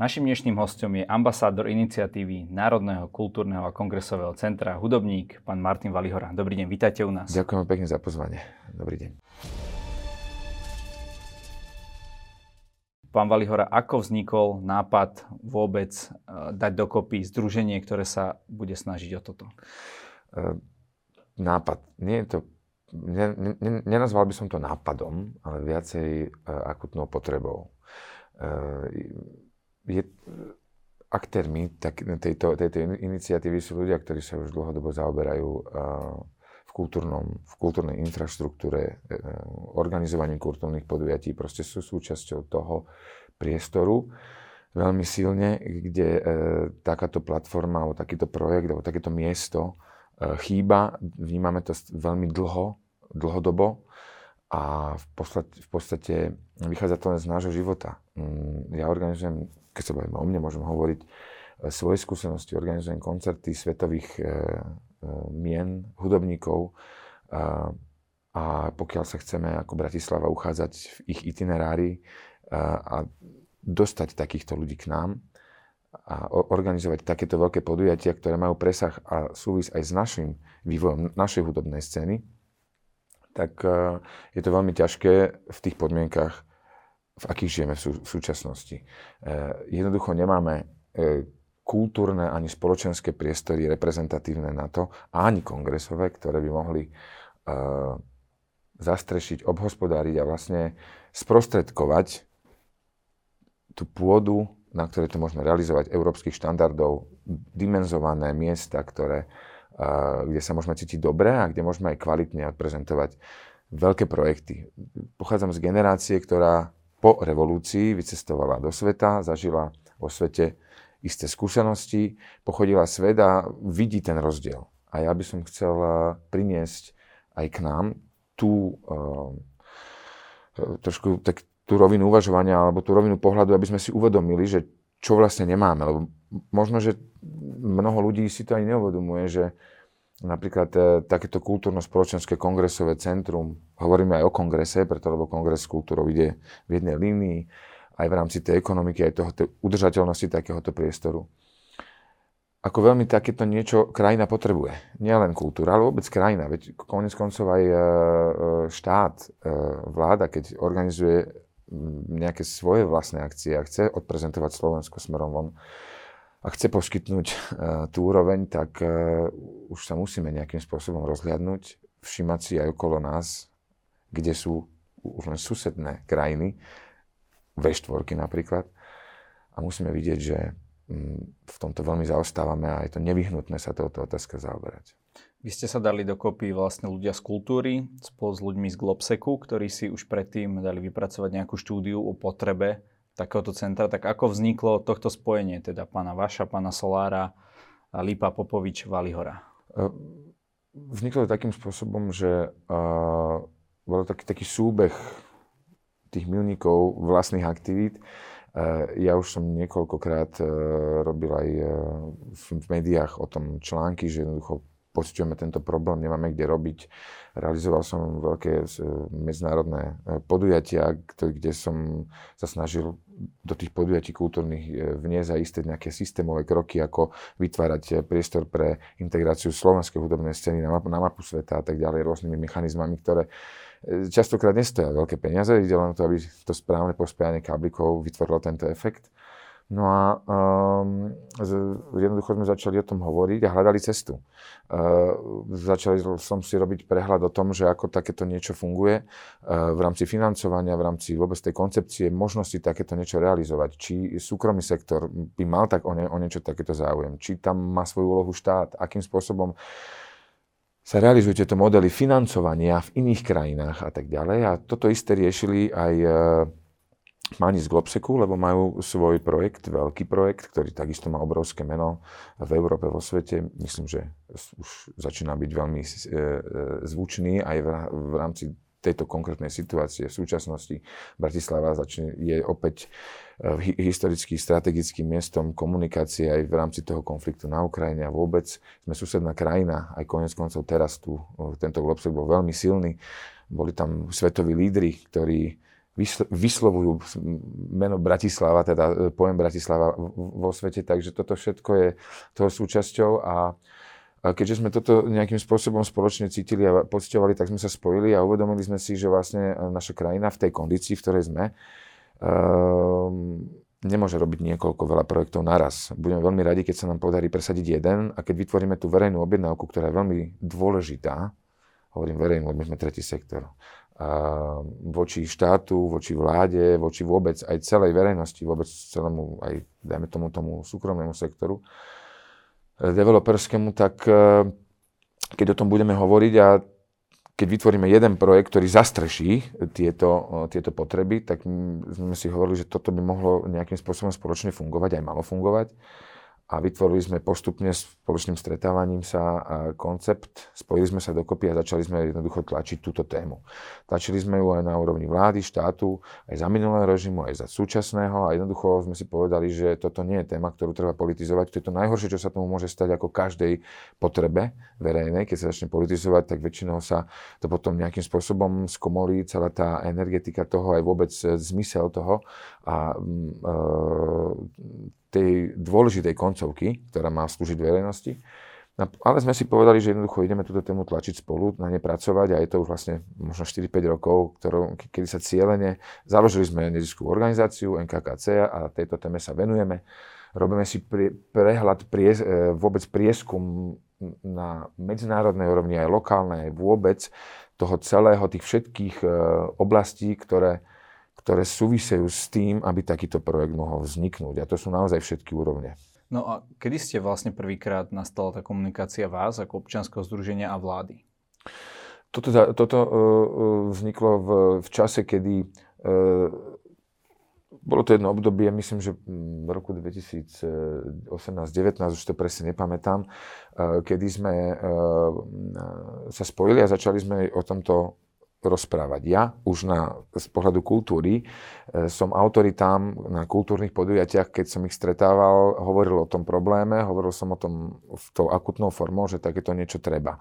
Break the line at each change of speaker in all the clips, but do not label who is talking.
Našim dnešným hostom je ambasádor iniciatívy Národného kultúrneho a kongresového centra hudobník, pán Martin Valihora. Dobrý deň, vítajte u nás.
Ďakujem pekne za pozvanie. Dobrý deň.
Pán Valihora, ako vznikol nápad vôbec e, dať dokopy združenie, ktoré sa bude snažiť o toto?
E, nápad. Nie je to, ne, ne, nenazval by som to nápadom, ale viacej uh, akutnou potrebou. Je, aktérmi tak, tejto, tejto iniciatívy sú ľudia, ktorí sa už dlhodobo zaoberajú v, kultúrnom, v kultúrnej infraštruktúre, uh, organizovaním kultúrnych podujatí, proste sú súčasťou toho priestoru veľmi silne, kde uh, takáto platforma, alebo takýto projekt, alebo takéto miesto uh, chýba. Vnímame to veľmi dlho, dlhodobo a v podstate, v podstate vychádza to len z nášho života. Mm, ja organizujem keď sa bavíme o mne, môžem hovoriť e, svoje skúsenosti, organizujem koncerty svetových e, e, mien, hudobníkov e, a pokiaľ sa chceme ako Bratislava uchádzať v ich itinerári e, a dostať takýchto ľudí k nám a organizovať takéto veľké podujatia, ktoré majú presah a súvis aj s našim vývojom našej hudobnej scény, tak je to veľmi ťažké v tých podmienkach v akých žijeme v, sú, v súčasnosti. E, jednoducho nemáme e, kultúrne ani spoločenské priestory reprezentatívne na to, ani kongresové, ktoré by mohli e, zastrešiť, obhospodáriť a vlastne sprostredkovať tú pôdu, na ktorej to môžeme realizovať, európskych štandardov, dimenzované miesta, ktoré, uh, kde sa môžeme cítiť dobre a kde môžeme aj kvalitne odprezentovať veľké projekty. Pochádzam z generácie, ktorá po revolúcii vycestovala do sveta, zažila vo svete isté skúsenosti, pochodila svet a vidí ten rozdiel. A ja by som chcel eh, priniesť aj k nám tú uh, trošku tak, tú rovinu uvažovania alebo tú rovinu pohľadu, aby sme si uvedomili, že čo vlastne nemáme. Lebo možno, že mnoho ľudí si to ani neuvedomuje, že Napríklad e, takéto kultúrno-spoločenské kongresové centrum, hovoríme aj o kongrese, preto lebo kongres s kultúrou ide v jednej línii, aj v rámci tej ekonomiky, aj toho, tej udržateľnosti takéhoto priestoru. Ako veľmi takéto niečo krajina potrebuje. Nie len kultúra, ale vôbec krajina. Veď konec koncov aj e, e, štát, e, vláda, keď organizuje nejaké svoje vlastné akcie a chce odprezentovať Slovensko smerom von, a chce poskytnúť uh, tú úroveň, tak uh, už sa musíme nejakým spôsobom rozhľadnúť, všimať si aj okolo nás, kde sú už len susedné krajiny, V4 napríklad, a musíme vidieť, že um, v tomto veľmi zaostávame a je to nevyhnutné sa touto otázka zaoberať.
Vy ste sa dali dokopy vlastne ľudia z kultúry spolu s ľuďmi z Globseku, ktorí si už predtým dali vypracovať nejakú štúdiu o potrebe takéhoto centra, tak ako vzniklo tohto spojenie, teda pána Vaša, pána Solára, Lípa Popovič, Valihora? E,
vzniklo to takým spôsobom, že uh, bol taký, taký súbeh tých milníkov vlastných aktivít. Uh, ja už som niekoľkokrát uh, robil aj uh, v, v médiách o tom články, že jednoducho pociťujeme tento problém, nemáme kde robiť. Realizoval som veľké medzinárodné podujatia, kde som sa snažil do tých podujatí kultúrnych e, vniesť a isté nejaké systémové kroky, ako vytvárať e, priestor pre integráciu slovenskej hudobnej scény na mapu, na mapu sveta a tak ďalej, rôznymi mechanizmami, ktoré e, častokrát nestoja veľké peniaze, ide len to, aby to správne pospájanie káblikov vytvorilo tento efekt. No a um, jednoducho sme začali o tom hovoriť a hľadali cestu. Uh, začali som si robiť prehľad o tom, že ako takéto niečo funguje uh, v rámci financovania, v rámci vôbec tej koncepcie, možnosti takéto niečo realizovať. Či súkromný sektor by mal tak o, ne, o niečo takéto záujem, či tam má svoju úlohu štát, akým spôsobom sa realizujú tieto modely financovania v iných krajinách a tak ďalej. A toto isté riešili aj uh, Mani z Globseku, lebo majú svoj projekt, veľký projekt, ktorý takisto má obrovské meno v Európe, vo svete. Myslím, že už začína byť veľmi e, e, zvučný aj v rámci tejto konkrétnej situácie. V súčasnosti Bratislava začne, je opäť e, historicky strategickým miestom komunikácie aj v rámci toho konfliktu na Ukrajine a vôbec sme susedná krajina, aj konec koncov teraz tu tento Globsek bol veľmi silný. Boli tam svetoví lídry, ktorí vyslovujú meno Bratislava, teda e, pojem Bratislava vo svete, takže toto všetko je toho súčasťou a keďže sme toto nejakým spôsobom spoločne cítili a pocitovali, tak sme sa spojili a uvedomili sme si, že vlastne naša krajina v tej kondícii, v ktorej sme, um, nemôže robiť niekoľko veľa projektov naraz. Budeme veľmi radi, keď sa nám podarí presadiť jeden a keď vytvoríme tú verejnú objednávku, ktorá je veľmi dôležitá, hovorím verejnú, lebo sme tretí sektor, voči štátu, voči vláde, voči vôbec aj celej verejnosti, vôbec celému, aj dajme tomu, tomu súkromnému sektoru, developerskému, tak e, keď o tom budeme hovoriť a keď vytvoríme jeden projekt, ktorý zastreší tieto, e, tieto potreby, tak sme si hovorili, že toto by mohlo nejakým spôsobom spoločne fungovať, aj malo fungovať a vytvorili sme postupne spoločným stretávaním sa koncept, spojili sme sa dokopy a začali sme jednoducho tlačiť túto tému. Tlačili sme ju aj na úrovni vlády, štátu, aj za minulého režimu, aj za súčasného a jednoducho sme si povedali, že toto nie je téma, ktorú treba politizovať. To je to najhoršie, čo sa tomu môže stať ako každej potrebe verejnej. Keď sa začne politizovať, tak väčšinou sa to potom nejakým spôsobom skomolí celá tá energetika toho, aj vôbec zmysel toho a e, tej dôležitej koncovky, ktorá má slúžiť verejnosti. No, ale sme si povedali, že jednoducho ideme túto tému tlačiť spolu, na ne pracovať a je to už vlastne možno 4-5 rokov, ktorou, kedy sa cieľene, založili sme neziskovú organizáciu NKKC a tejto téme sa venujeme. Robíme si prie, prehľad, prie, e, vôbec prieskum na medzinárodnej úrovni, aj lokálnej, aj vôbec toho celého, tých všetkých e, oblastí, ktoré, ktoré súvisejú s tým, aby takýto projekt mohol vzniknúť. A to sú naozaj všetky úrovne.
No a kedy ste vlastne prvýkrát nastala tá komunikácia vás ako občianského združenia a vlády?
Toto, toto uh, vzniklo v, v čase, kedy uh, bolo to jedno obdobie, myslím, že v roku 2018-19, už to presne nepamätám, kedy sme sa spojili a začali sme o tomto rozprávať. Ja už na, z pohľadu kultúry e, som autoritám na kultúrnych podujatiach, keď som ich stretával, hovoril o tom probléme, hovoril som o tom v tou akutnou formou, že takéto niečo treba.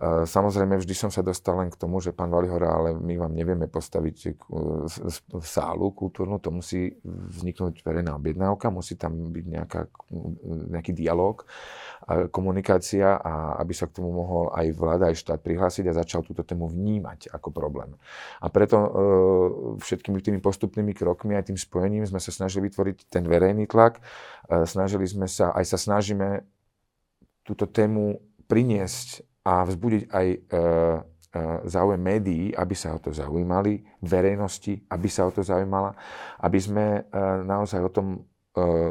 E, samozrejme, vždy som sa dostal len k tomu, že pán Valihora, ale my vám nevieme postaviť e, sálu kultúrnu, to musí vzniknúť verejná objednávka, musí tam byť nejaká, nejaký dialog komunikácia a aby sa k tomu mohol aj vláda, aj štát prihlásiť a začal túto tému vnímať ako problém. A preto e, všetkými tými postupnými krokmi aj tým spojením sme sa snažili vytvoriť ten verejný tlak. E, snažili sme sa, aj sa snažíme túto tému priniesť a vzbudiť aj e, záujem médií, aby sa o to zaujímali, verejnosti, aby sa o to zaujímala, aby sme naozaj o tom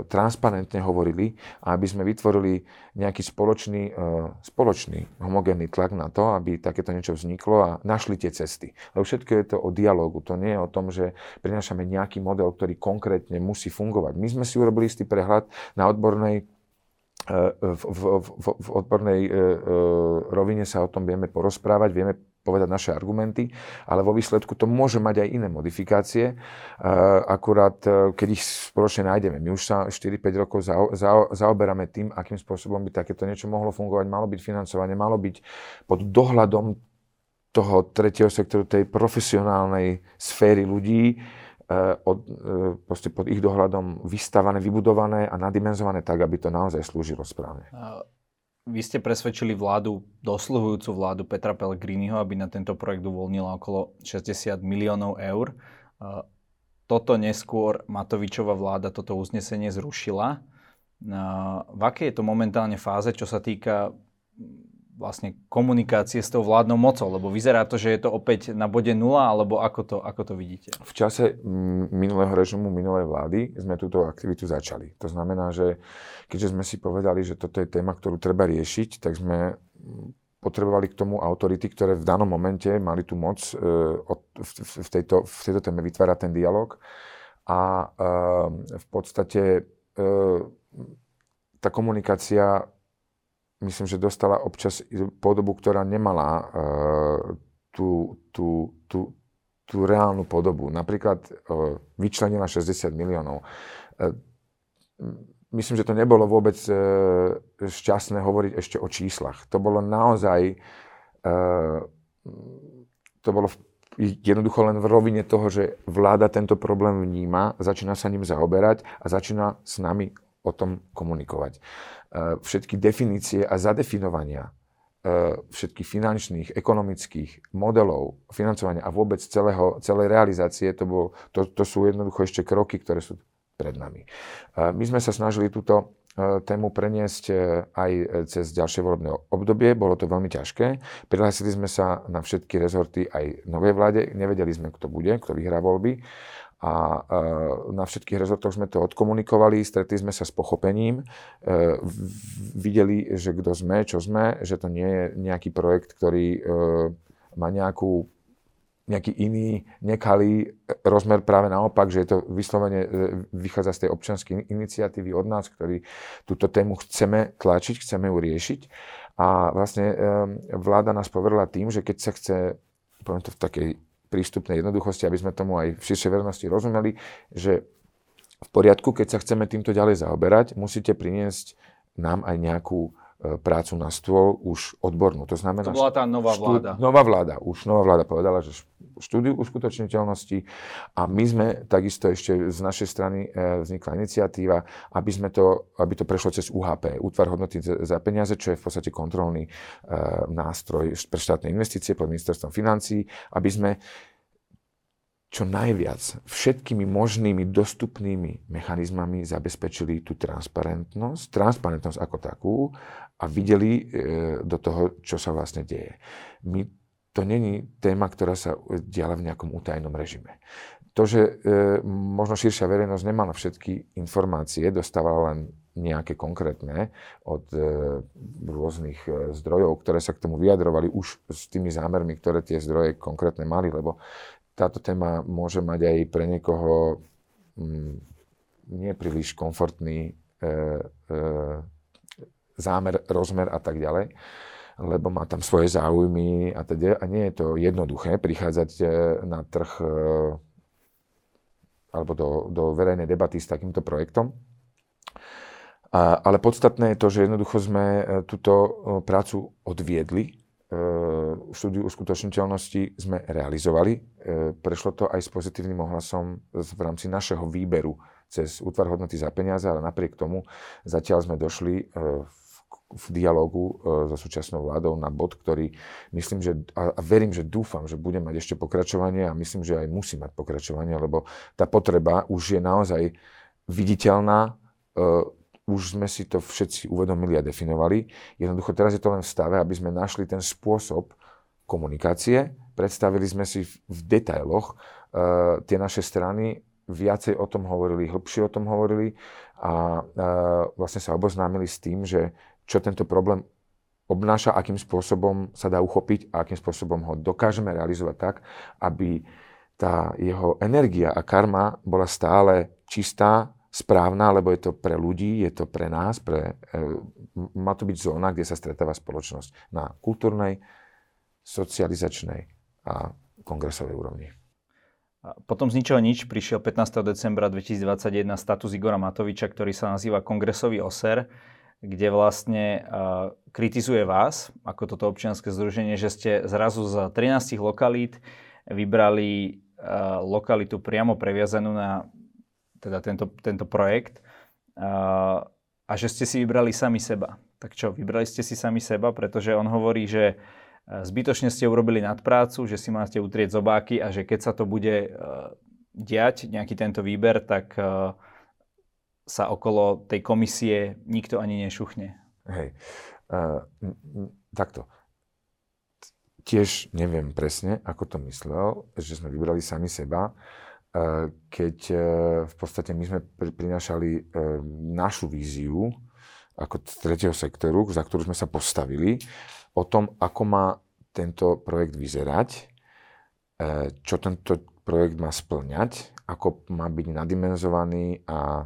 transparentne hovorili a aby sme vytvorili nejaký spoločný, e, spoločný homogénny tlak na to, aby takéto niečo vzniklo a našli tie cesty. Lebo všetko je to o dialogu. To nie je o tom, že prinášame nejaký model, ktorý konkrétne musí fungovať. My sme si urobili istý prehľad na odbornej e, v, v, v, v odbornej rovine sa o tom vieme porozprávať, vieme povedať naše argumenty, ale vo výsledku to môže mať aj iné modifikácie, akurát e, keď ich spoločne nájdeme. My už sa 4-5 rokov zaoberáme tým, akým spôsobom by takéto niečo mohlo fungovať, malo byť financovanie, malo byť pod dohľadom toho tretieho sektoru, tej profesionálnej sféry ľudí, e, od, e, pod ich dohľadom vystavané, vybudované a nadimenzované tak, aby to naozaj slúžilo správne.
Vy ste presvedčili vládu, dosluhujúcu vládu Petra Pellegriniho, aby na tento projekt uvoľnila okolo 60 miliónov eur. Toto neskôr Matovičová vláda toto uznesenie zrušila. V akej je to momentálne fáze, čo sa týka vlastne komunikácie s tou vládnou mocou? Lebo vyzerá to, že je to opäť na bode nula, alebo ako to, ako to vidíte?
V čase minulého režimu, minulej vlády sme túto aktivitu začali. To znamená, že keďže sme si povedali, že toto je téma, ktorú treba riešiť, tak sme potrebovali k tomu autority, ktoré v danom momente mali tú moc e, v, tejto, v tejto téme vytvárať ten dialog. A e, v podstate e, tá komunikácia myslím, že dostala občas podobu, ktorá nemala uh, tú, tú, tú, tú reálnu podobu. Napríklad uh, vyčlenila 60 miliónov. Uh, myslím, že to nebolo vôbec šťastné hovoriť ešte o číslach. To bolo naozaj, to bolo jednoducho len v rovine toho, že vláda tento problém vníma, začína sa ním zaoberať a začína s nami o tom komunikovať. Všetky definície a zadefinovania všetkých finančných, ekonomických modelov financovania a vôbec celého, celej realizácie, to, bol, to, to sú jednoducho ešte kroky, ktoré sú pred nami. My sme sa snažili túto E, tému preniesť e, aj cez ďalšie volebné obdobie. Bolo to veľmi ťažké. Prihlásili sme sa na všetky rezorty aj novej vláde. Nevedeli sme, kto bude, kto vyhrá voľby. A e, na všetkých rezortoch sme to odkomunikovali, stretli sme sa s pochopením, videli, že kto sme, čo sme, že to nie je nejaký projekt, ktorý má nejakú nejaký iný, nekalý rozmer práve naopak, že je to vyslovene e, vychádza z tej občianskej iniciatívy od nás, ktorí túto tému chceme tlačiť, chceme ju riešiť. A vlastne e, vláda nás poverila tým, že keď sa chce, poviem to v takej prístupnej jednoduchosti, aby sme tomu aj v širšej vernosti rozumeli, že v poriadku, keď sa chceme týmto ďalej zaoberať, musíte priniesť nám aj nejakú prácu na stôl už odbornú.
To znamená... To bola tá nová vláda.
Štú, nová vláda. Už nová vláda povedala, že štúdiu uskutočniteľnosti a my sme takisto ešte z našej strany e, vznikla iniciatíva, aby, sme to, aby to prešlo cez UHP, útvar hodnoty za peniaze, čo je v podstate kontrolný e, nástroj pre štátne investície pod ministerstvom financí, aby sme čo najviac všetkými možnými dostupnými mechanizmami zabezpečili tú transparentnosť, transparentnosť ako takú a videli e, do toho, čo sa vlastne deje. My, to není téma, ktorá sa diala v nejakom utajenom režime. To, že e, možno širšia verejnosť nemala všetky informácie, dostávala len nejaké konkrétne od e, rôznych e, zdrojov, ktoré sa k tomu vyjadrovali už s tými zámermi, ktoré tie zdroje konkrétne mali, lebo táto téma môže mať aj pre niekoho mm, nie príliš komfortný e, e, zámer, rozmer a tak ďalej, lebo má tam svoje záujmy a teda a nie je to jednoduché prichádzať e, na trh e, alebo do, do verejnej debaty s takýmto projektom. A, ale podstatné je to, že jednoducho sme e, túto prácu odviedli štúdiu uskutočniteľnosti sme realizovali. Prešlo to aj s pozitívnym ohlasom v rámci našeho výberu cez útvar hodnoty za peniaze, ale napriek tomu zatiaľ sme došli e, v dialogu e, so súčasnou vládou na bod, ktorý myslím, že a verím, že dúfam, že bude mať ešte pokračovanie a myslím, že aj musí mať pokračovanie, lebo tá potreba už je naozaj viditeľná, už sme si to všetci uvedomili a definovali. Jednoducho teraz je to len v stave, aby sme našli ten spôsob komunikácie. Predstavili sme si v detailoch uh, tie naše strany, viacej o tom hovorili, hĺbšie o tom hovorili a vlastne sa oboznámili s tým, že čo tento problém obnáša, akým spôsobom sa dá uchopiť a akým spôsobom ho dokážeme realizovať tak, aby tá jeho energia a karma bola stále čistá, správna, lebo je to pre ľudí, je to pre nás, pre, e, má to byť zóna, kde sa stretáva spoločnosť na kultúrnej, socializačnej a kongresovej úrovni.
Potom z ničoho nič prišiel 15. decembra 2021 status Igora Matoviča, ktorý sa nazýva Kongresový oser, kde vlastne uh, kritizuje vás, ako toto občianske združenie, že ste zrazu z 13 lokalít vybrali uh, lokalitu priamo previazanú na teda tento, tento projekt a, a že ste si vybrali sami seba. Tak čo, vybrali ste si sami seba, pretože on hovorí, že e, zbytočne ste urobili nadprácu, že si máte utrieť zobáky a že keď sa to bude diať, nejaký tento výber, tak uh, sa okolo tej komisie nikto ani nešuchne.
Hej, uh, takto. Tiež neviem presne, ako to myslel, že sme vybrali sami seba. Keď eh, v podstate my sme prinášali eh, našu víziu ako tretieho sektoru, za ktorú sme sa postavili, o tom, ako má tento projekt vyzerať, čo tento projekt má splňať, ako má byť nadimenzovaný a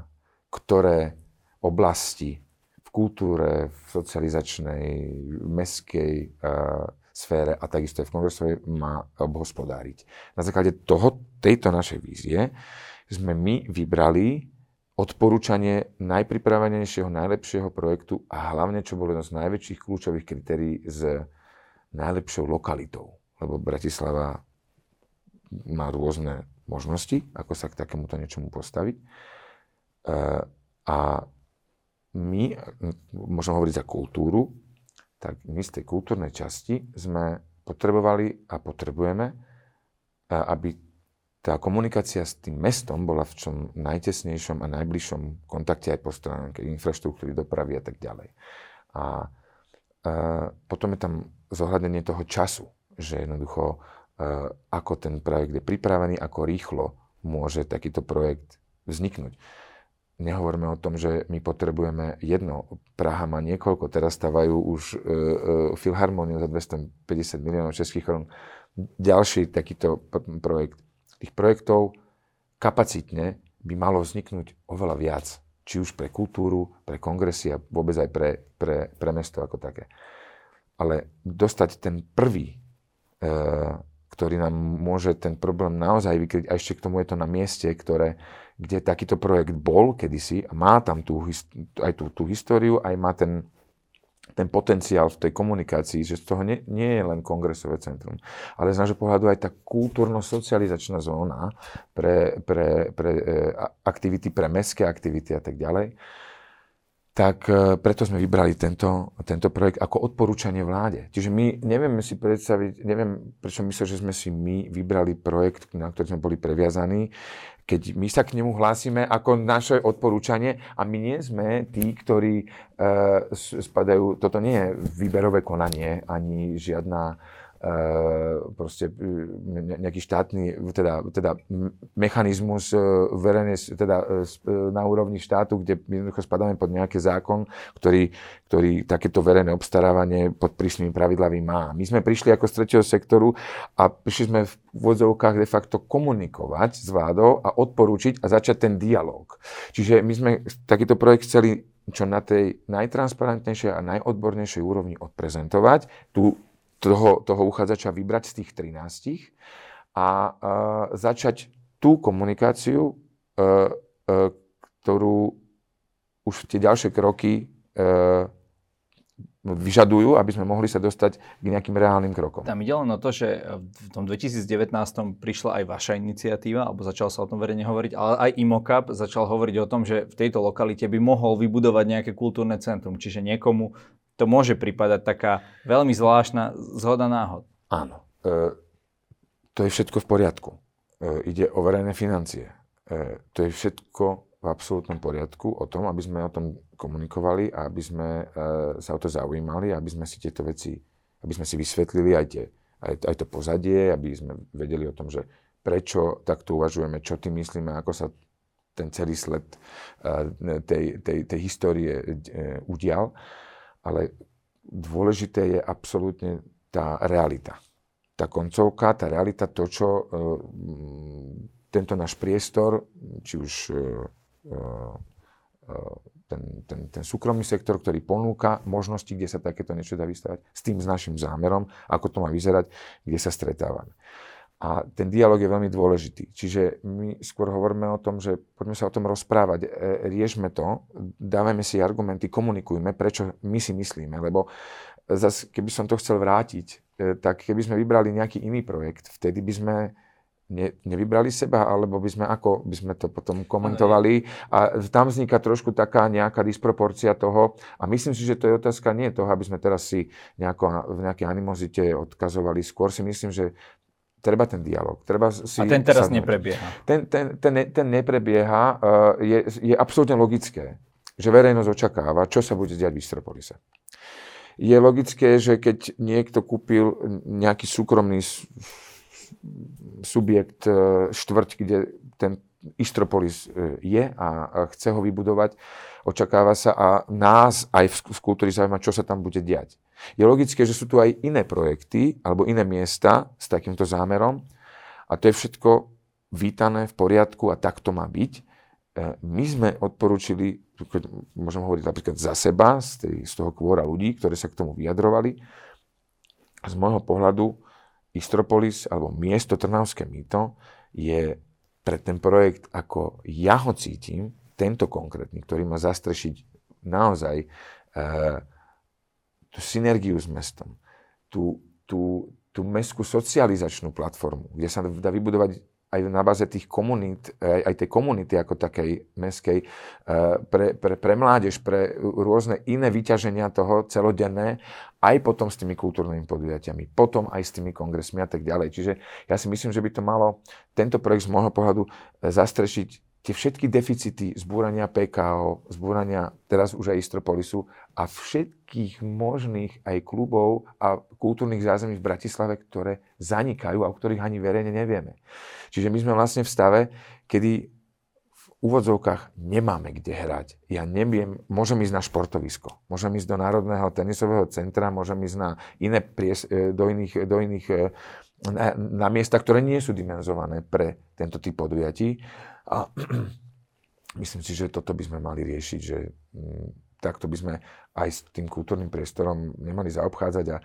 ktoré oblasti v kultúre, v socializačnej, v meskej sfére a takisto aj v kongresovej má obhospodáriť. Na základe toho, tejto našej vízie sme my vybrali odporúčanie najpripravenejšieho, najlepšieho projektu a hlavne, čo bolo jedno z najväčších kľúčových kritérií s najlepšou lokalitou. Lebo Bratislava má rôzne možnosti, ako sa k takémuto niečomu postaviť. E, a my, môžem hovoriť za kultúru, tak my z tej kultúrnej časti sme potrebovali a potrebujeme, aby tá komunikácia s tým mestom bola v čom najtesnejšom a najbližšom kontakte aj po stránke infraštruktúry, dopravy a tak ďalej. A, a potom je tam zohľadenie toho času, že jednoducho ako ten projekt je pripravený, ako rýchlo môže takýto projekt vzniknúť. Nehovoríme o tom, že my potrebujeme jedno. Praha má niekoľko, teraz stávajú už e, e, filharmóniu za 250 miliónov českých korún. Ďalší takýto projekt. Tých projektov kapacitne by malo vzniknúť oveľa viac. Či už pre kultúru, pre kongresy a vôbec aj pre, pre, pre mesto ako také. Ale dostať ten prvý, e, ktorý nám môže ten problém naozaj vykryť, a ešte k tomu je to na mieste, ktoré, kde takýto projekt bol kedysi a má tam tú, aj tú, tú históriu, aj má ten, ten potenciál v tej komunikácii, že z toho nie, nie je len kongresové centrum, ale z nášho pohľadu aj tá kultúrno-socializačná zóna pre, pre, pre e, aktivity, pre mestské aktivity a tak ďalej tak e, preto sme vybrali tento, tento projekt ako odporúčanie vláde. Čiže my nevieme si predstaviť, neviem prečo myslím, že sme si my vybrali projekt, na ktorý sme boli previazaní, keď my sa k nemu hlásime ako naše odporúčanie a my nie sme tí, ktorí uh, spadajú, toto nie je výberové konanie, ani žiadna proste eh, nejaký štátny, teda, teda mechanizmus eh, verejne, teda na úrovni štátu, kde my jednoducho spadáme pod nejaký zákon, ktorý, ktorý takéto verejné obstarávanie pod prísnymi pravidlami má. My sme prišli ako z tretieho sektoru a prišli sme v vodzovkách de facto komunikovať s vládou a odporúčiť a začať ten dialog. Čiže my sme takýto projekt chceli čo na tej najtransparentnejšej a najodbornejšej úrovni odprezentovať. Tu toho, toho uchádzača vybrať z tých 13 a uh, začať tú komunikáciu, uh, uh, ktorú už tie ďalšie kroky uh, vyžadujú, aby sme mohli sa dostať k nejakým reálnym krokom.
Tam ide len o to, že v tom 2019 prišla aj vaša iniciatíva, alebo začal sa o tom verejne hovoriť, ale aj IMOCAP začal hovoriť o tom, že v tejto lokalite by mohol vybudovať nejaké kultúrne centrum, čiže niekomu to môže pripadať taká veľmi zvláštna zhoda náhod.
Áno. E, to je všetko v poriadku. E, ide o verejné financie. E, to je všetko v absolútnom poriadku o tom, aby sme o tom komunikovali a aby sme e, sa o to zaujímali, aby sme si tieto veci, aby sme si vysvetlili aj, tie, aj, aj to pozadie, aby sme vedeli o tom, že prečo takto uvažujeme, čo tým myslíme, ako sa ten celý sled e, tej, tej, tej histórie e, udial ale dôležité je absolútne tá realita. Tá koncovka, tá realita, to, čo uh, tento náš priestor, či už uh, uh, ten, ten, ten súkromný sektor, ktorý ponúka možnosti, kde sa takéto niečo dá vystavať, s tým s našim zámerom, ako to má vyzerať, kde sa stretávame. A ten dialog je veľmi dôležitý. Čiže my skôr hovoríme o tom, že poďme sa o tom rozprávať, e, riešme to, dávame si argumenty, komunikujme, prečo my si myslíme, lebo zase, keby som to chcel vrátiť, e, tak keby sme vybrali nejaký iný projekt, vtedy by sme ne, nevybrali seba, alebo by sme ako by sme to potom komentovali. A tam vzniká trošku taká nejaká disproporcia toho. A myslím si, že to je otázka nie toho, aby sme teraz si nejako, v nejakej animozite odkazovali. Skôr si myslím, že treba ten dialog. Treba si
a ten teraz sadnúť. neprebieha.
Ten, ten, ten, ten neprebieha. Uh, je, je absolútne logické, že verejnosť očakáva, čo sa bude diať v Istropolise. Je logické, že keď niekto kúpil nejaký súkromný subjekt, e, štvrť, kde ten Istropolis e, je a chce ho vybudovať, očakáva sa a nás aj v, kultúri zaujíma, čo sa tam bude diať. Je logické, že sú tu aj iné projekty alebo iné miesta s takýmto zámerom a to je všetko vítané, v poriadku a tak to má byť. E, my sme odporúčili, môžem hovoriť napríklad za seba, z toho kvôra ľudí, ktorí sa k tomu vyjadrovali. Z môjho pohľadu Istropolis alebo miesto Trnavské mýto je pre ten projekt, ako ja ho cítim, tento konkrétny, ktorý má zastrešiť naozaj e, tú synergiu s mestom, tú, tú, tú mestskú socializačnú platformu, kde sa dá vybudovať aj na báze tých komunít, aj, aj tej komunity ako takej meskej, eh, pre, pre, pre mládež, pre rôzne iné vyťaženia toho celodenné, aj potom s tými kultúrnymi podujatiami, potom aj s tými kongresmi a tak ďalej. Čiže ja si myslím, že by to malo tento projekt z môjho pohľadu eh, zastrešiť tie všetky deficity zbúrania PKO, zbúrania teraz už aj Istropolisu a všetkých možných aj klubov a kultúrnych zázemí v Bratislave, ktoré zanikajú a o ktorých ani verejne nevieme. Čiže my sme vlastne v stave, kedy v úvodzovkách nemáme kde hrať. Ja neviem, môžem ísť na športovisko, môžem ísť do Národného tenisového centra, môžem ísť na iné pries, e, do iných, do iných e, na, na miesta, ktoré nie sú dimenzované pre tento typ podujatí a myslím si, že toto by sme mali riešiť, že mm, takto by sme aj s tým kultúrnym priestorom nemali zaobchádzať. A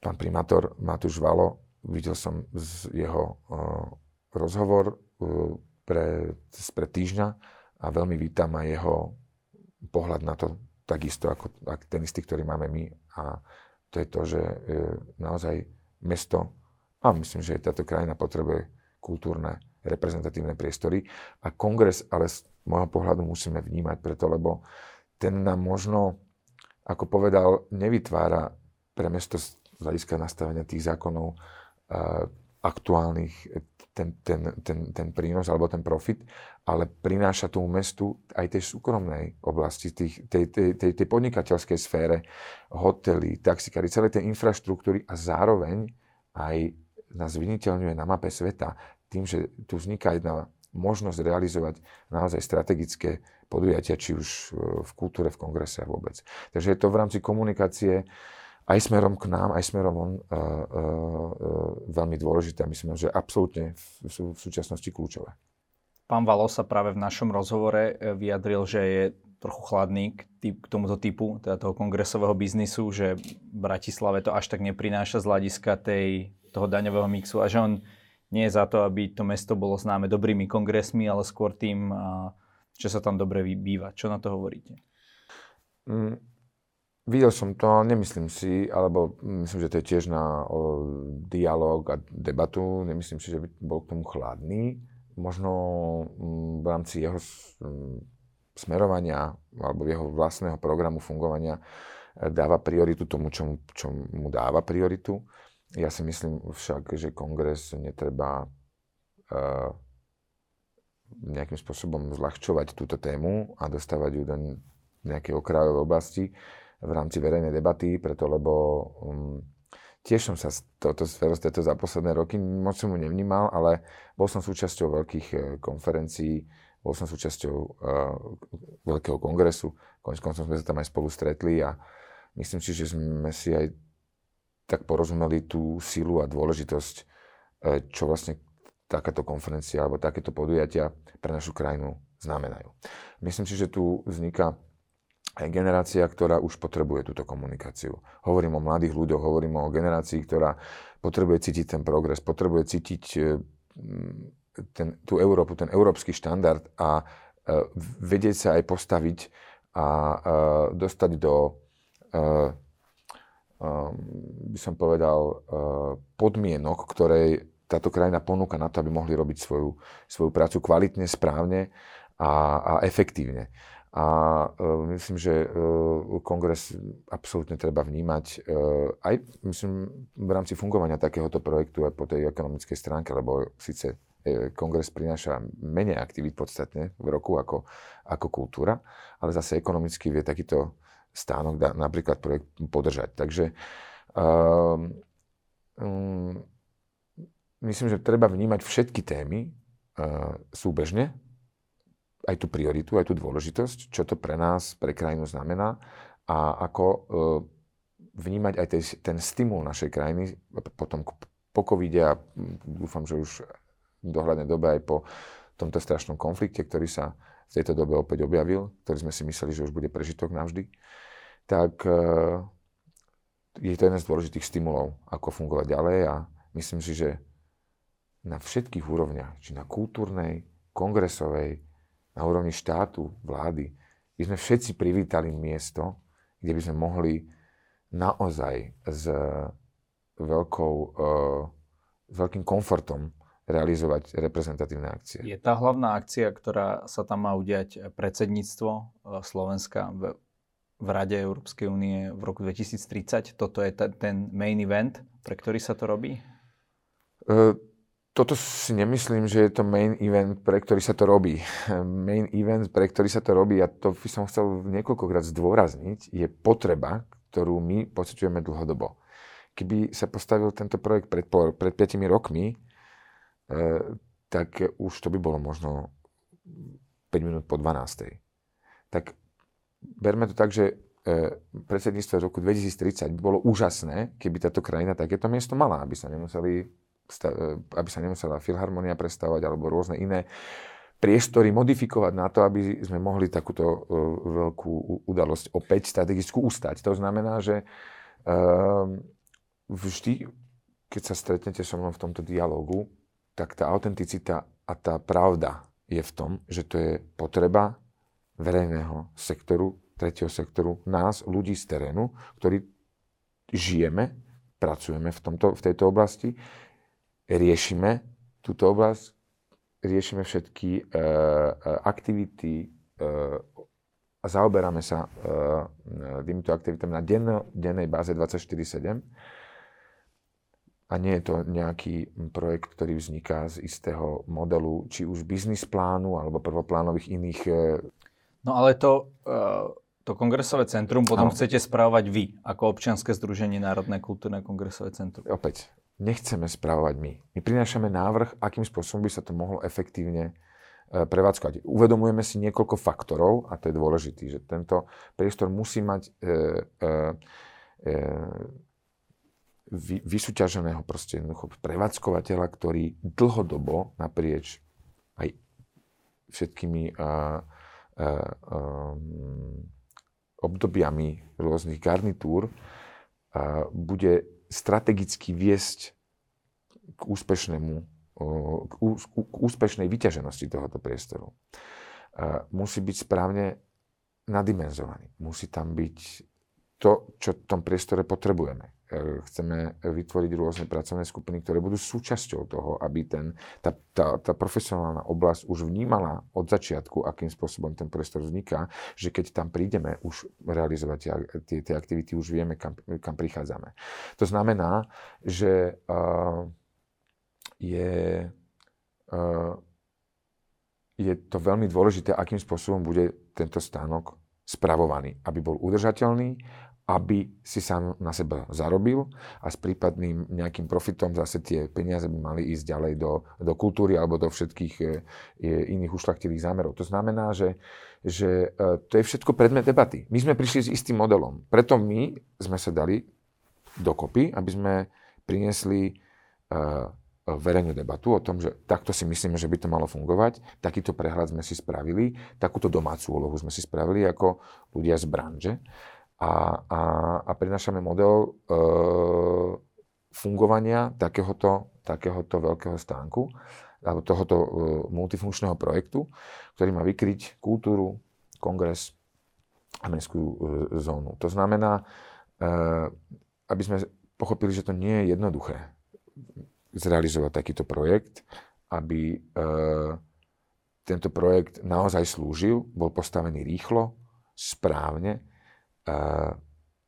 pán primátor Matúš Valo, videl som z jeho uh, rozhovor uh, pre, pre týždňa a veľmi vítam aj jeho pohľad na to takisto ako, ako ten istý, ktorý máme my. A to je to, že uh, naozaj mesto, a myslím, že táto krajina potrebuje kultúrne reprezentatívne priestory. A kongres ale z môjho pohľadu musíme vnímať preto, lebo ten nám možno, ako povedal, nevytvára pre mesto z hľadiska nastavenia tých zákonov aktuálnych ten, ten, ten, ten prínos alebo ten profit, ale prináša tomu mestu aj tej súkromnej oblasti, tých, tej, tej, tej, tej podnikateľskej sfére, hotely, taxikári, celé tej infraštruktúry a zároveň aj nás viditeľňuje na mape sveta tým, že tu vzniká jedna možnosť realizovať naozaj strategické podujatia, či už e, v kultúre, v kongrese a vôbec. Takže je to v rámci komunikácie aj smerom k nám, aj smerom on uh, uh, uh, veľmi dôležité a myslím, že absolútne sú v súčasnosti kľúčové.
Pán Valo sa práve v našom rozhovore vyjadril, že je trochu chladný k, typ, k tomuto typu, teda toho kongresového biznisu, že Bratislave to až tak neprináša z hľadiska tej, toho daňového mixu a že on nie je za to, aby to mesto bolo známe dobrými kongresmi, ale skôr tým, že sa tam dobre býva. Čo na to hovoríte?
Mm, videl som to, nemyslím si, alebo myslím, že to je tiež na o, dialog a debatu. Nemyslím si, že by bol k tomu chladný. Možno mm, v rámci jeho mm, smerovania alebo jeho vlastného programu fungovania e, dáva prioritu tomu, čo mu, čo mu dáva prioritu. Ja si myslím však, že kongres netreba uh, nejakým spôsobom zľahčovať túto tému a dostávať ju do nejakej okrajovej oblasti v rámci verejnej debaty, preto lebo um, tiež som sa tohto sférosteto za posledné roky moc som mu nevnímal, ale bol som súčasťou veľkých uh, konferencií, bol som súčasťou uh, veľkého kongresu, konec koncom sme sa tam aj spolu stretli a myslím si, že sme si aj tak porozumeli tú silu a dôležitosť, e, čo vlastne takáto konferencia alebo takéto podujatia pre našu krajinu znamenajú. Myslím si, že tu vzniká aj generácia, ktorá už potrebuje túto komunikáciu. Hovorím o mladých ľuďoch, hovorím o generácii, ktorá potrebuje cítiť ten progres, potrebuje cítiť e, ten, tú Európu, ten európsky štandard a e, vedieť sa aj postaviť a dostať do by som povedal, podmienok, ktoré táto krajina ponúka na to, aby mohli robiť svoju, svoju prácu kvalitne, správne a, a efektívne. A uh, myslím, že uh, kongres absolútne treba vnímať uh, aj myslím, v rámci fungovania takéhoto projektu aj po tej ekonomickej stránke, lebo síce kongres prináša menej aktivít podstatne v roku ako, ako kultúra, ale zase ekonomicky vie takýto stánok dá napríklad projekt podržať. Takže uh, um, myslím, že treba vnímať všetky témy uh, súbežne, aj tú prioritu, aj tú dôležitosť, čo to pre nás, pre krajinu znamená a ako uh, vnímať aj tej, ten stimul našej krajiny potom po covide a dúfam, že už v dohľadnej dobe aj po tomto strašnom konflikte, ktorý sa v tejto dobe opäť objavil, ktorý sme si mysleli, že už bude prežitok navždy, tak e, je to jeden z dôležitých stimulov, ako fungovať ďalej a myslím si, že na všetkých úrovniach, či na kultúrnej, kongresovej, na úrovni štátu, vlády, by sme všetci privítali miesto, kde by sme mohli naozaj s veľkou, uh, s veľkým komfortom realizovať reprezentatívne akcie.
Je tá hlavná akcia, ktorá sa tam má udiať predsedníctvo e, Slovenska v, v Rade Európskej únie v roku 2030? Toto je t- ten main event, pre ktorý sa to robí?
Uh, toto si nemyslím, že je to main event, pre ktorý sa to robí. Main event, pre ktorý sa to robí, a to by som chcel niekoľkokrát zdôrazniť, je potreba, ktorú my pociťujeme dlhodobo. Keby sa postavil tento projekt pred, pred 5 rokmi, E, tak už to by bolo možno 5 minút po 12. Tak berme to tak, že e, predsedníctvo roku 2030 by bolo úžasné, keby táto krajina takéto miesto mala, aby sa nemuseli aby sa nemusela filharmonia prestavovať alebo rôzne iné priestory modifikovať na to, aby sme mohli takúto uh, veľkú udalosť opäť strategicky ustať. To znamená, že uh, vždy, keď sa stretnete so mnou v tomto dialogu, tak tá autenticita a tá pravda je v tom, že to je potreba verejného sektoru, tretieho sektoru, nás, ľudí z terénu, ktorí žijeme, pracujeme v, tomto, v tejto oblasti, riešime túto oblasť, riešime všetky e, aktivity e, a zaoberáme sa e, týmito aktivitami na denno, dennej báze 24-7 a nie je to nejaký projekt, ktorý vzniká z istého modelu, či už biznis plánu alebo prvoplánových iných...
No ale to, to kongresové centrum potom no. chcete správovať vy, ako občianske združenie Národné kultúrne kongresové centrum.
Opäť, nechceme správovať my. My prinášame návrh, akým spôsobom by sa to mohlo efektívne e, prevádzkovať. Uvedomujeme si niekoľko faktorov, a to je dôležité, že tento priestor musí mať e, e, e, vy, vysúťaženého proste prevádzkovateľa, ktorý dlhodobo naprieč aj všetkými a, a, a, obdobiami rôznych garnitúr a bude strategicky viesť k úspešnému k, k úspešnej vyťaženosti tohoto priestoru. Musí byť správne nadimenzovaný. Musí tam byť to, čo v tom priestore potrebujeme. E, chceme vytvoriť rôzne pracovné skupiny, ktoré budú súčasťou toho, aby ten, tá, tá, tá profesionálna oblasť už vnímala od začiatku, akým spôsobom ten priestor vzniká, že keď tam prídeme už realizovať tie, tie, aktivity, už vieme, kam, kam prichádzame. To znamená, že uh, je, uh, je to veľmi dôležité, akým spôsobom bude tento stánok spravovaný, aby bol udržateľný, aby si sám na seba zarobil a s prípadným nejakým profitom zase tie peniaze by mali ísť ďalej do, do kultúry alebo do všetkých e, e, iných ušlachtilých zámerov. To znamená, že, že e, to je všetko predmet debaty. My sme prišli s istým modelom. Preto my sme sa dali dokopy, aby sme priniesli verejnú debatu o tom, že takto si myslíme, že by to malo fungovať. Takýto prehľad sme si spravili, takúto domácu úlohu sme si spravili ako ľudia z branže a, a, a prinášame model e, fungovania takéhoto, takéhoto veľkého stánku alebo tohoto e, multifunkčného projektu, ktorý má vykryť kultúru, kongres a mestskú e, zónu. To znamená, e, aby sme pochopili, že to nie je jednoduché zrealizovať takýto projekt, aby e, tento projekt naozaj slúžil, bol postavený rýchlo, správne